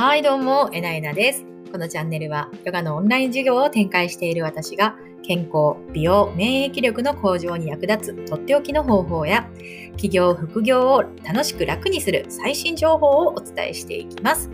はい、どうも、えなえなです。このチャンネルは、ヨガのオンライン授業を展開している私が、健康、美容、免疫力の向上に役立つとっておきの方法や、企業、副業を楽しく楽にする最新情報をお伝えしていきます。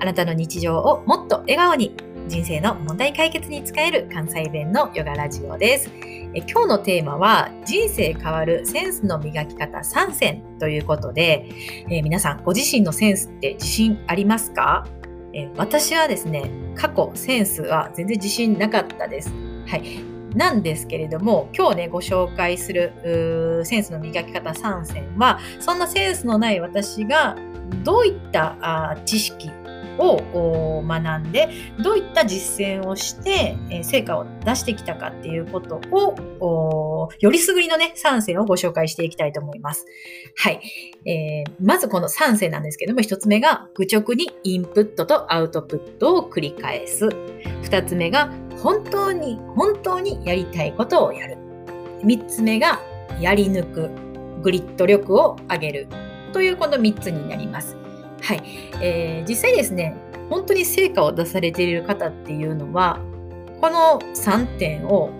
あなたの日常をもっと笑顔に、人生の問題解決に使える関西弁のヨガラジオです。え今日のテーマは人生変わるセンスの磨き方3選ということで、え皆さんご自身のセンスって自信ありますか、え私はですね過去センスは全然自信なかったです。はいなんですけれども今日ねご紹介するセンスの磨き方3選はそんなセンスのない私がどういったあ知識を学んでどういった実践をして、成果を出してきたかっていうことをよりすぐりのね3選をご紹介していきたいと思います。はい、えーまずこの3選なんですけども1つ目が愚直にインプットとアウトプットを繰り返す。2つ目が本当に本当にやりたいことをやる。3つ目がやり抜く。グリッド力を上げる。というこの3つになります。はい、えー実際ですね本当に成果を出されている方っていうのはこの3点を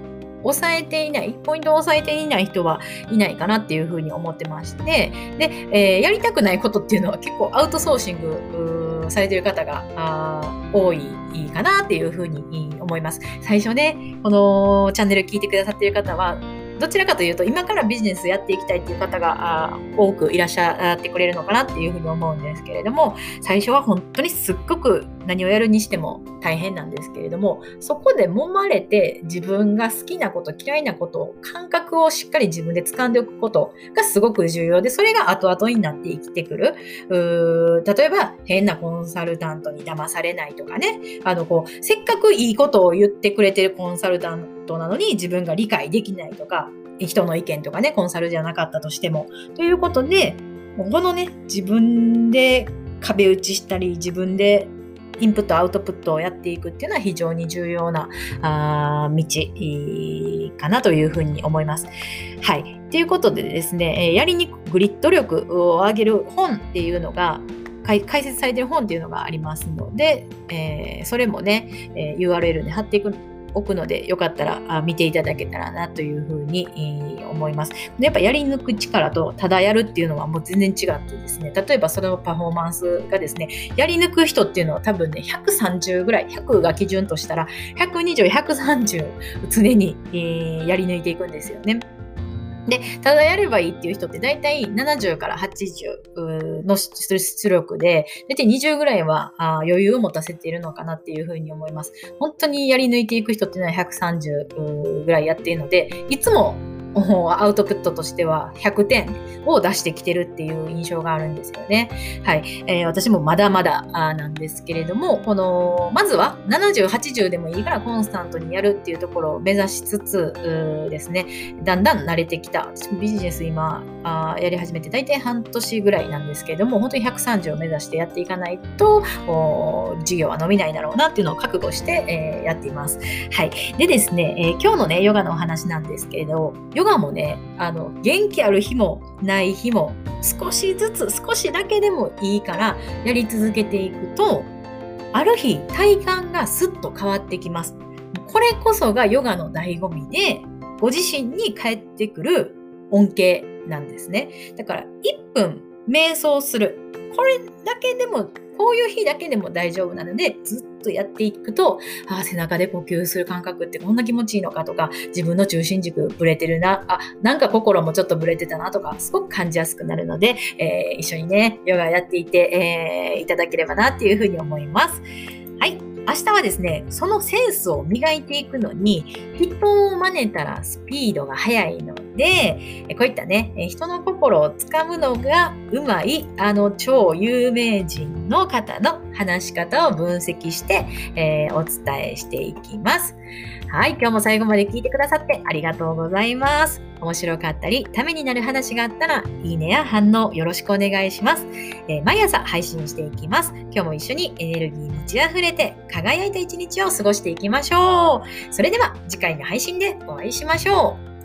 抑えていないポイントを抑えていない人はいないかなっていうふうに思ってましてで、えーやりたくないことっていうのは結構アウトソーシングされてる方が多いかなっていうふうに思います。最初ねこのチャンネル聞いてくださってる方はどちらかというと今からビジネスやっていきたいっていう方が多くいらっしゃってくれるのかなっていうふうに思うんですけれども最初は本当にすっごく何をやるにしても大変なんですけれどもそこで揉まれて自分が好きなこと嫌いなことを感覚をしっかり自分で掴んでおくことがすごく重要でそれが後々になって生きてくる。うー例えば変なコンサルタントに騙されないとかね。あのこうせっかくいいことを言ってくれてるコンサルタントなのに自分が理解できないとか人の意見とかねコンサルじゃなかったとしてもということでこのね自分で壁打ちしたり自分でインプットアウトプットをやっていくっていうのは非常に重要なあ道かなというふうに思います。はい。ということでですね、やりにくグリッド力を上げる本っていうのが解説されている本っていうのがありますので、えーそれもね、えー URL に貼っていくおくのでよかったら見ていただけたらなというふうに、思います。やっぱやり抜く力とただやるっていうのはもう全然違ってですね例えばそのパフォーマンスがですねやり抜く人っていうのは多分ね130ぐらい100が基準としたら120、130常に、えやり抜いていくんですよね。で、ただやればいいっていう人って大体70から80の出力で、大体20ぐらいは余裕を持たせているのかなっていうふうに思います。本当にやり抜いていく人っていうのは130ぐらいやっているので、いつもアウトプットとしては100点を出してきてるっていう印象があるんですよね。はい。えー私もまだまだなんですけれども、この、まずは70、80でもいいからコンスタントにやるっていうところを目指しつつですね、だんだん慣れてきた。私もビジネス今あやり始めて大体半年ぐらいなんですけれども、本当に130を目指してやっていかないと、おー事業は伸びないだろうなっていうのを覚悟して、えーやっています。はい。でですね、えー今日のね、ヨガのお話なんですけれど、ヨガもね、あの、元気ある日もない日も、少しずつ、少しだけでもいいから、やり続けていくと、ある日、体感がスッと変わってきます。これこそがヨガの醍醐味で、ご自身に返ってくる恩恵なんですね。だから、1分瞑想する。これだけでも、こういう日だけでも大丈夫なので、ずっとやっていくと、あー背中で呼吸する感覚ってこんな気持ちいいのかとか、自分の中心軸ぶれてるな、あ、なんか心もちょっとぶれてたなとか、すごく感じやすくなるので、えー一緒にね、ヨガやっていて、えーいただければなっていうふうに思います。はい。明日はですね、そのセンスを磨いていくのに、人を真似たらスピードが速いので、えこういったね、え人の心をつかむのがうまい、あの超有名人の方の話し方を分析して、えーお伝えしていきます。はい、今日も最後まで聞いてくださってありがとうございます。面白かったり、ためになる話があったら、いいねや反応よろしくお願いします。えー毎朝配信していきます。今日も一緒にエネルギー満ち溢れて、輝いた一日を過ごしていきましょう。それでは次回の配信でお会いしましょう。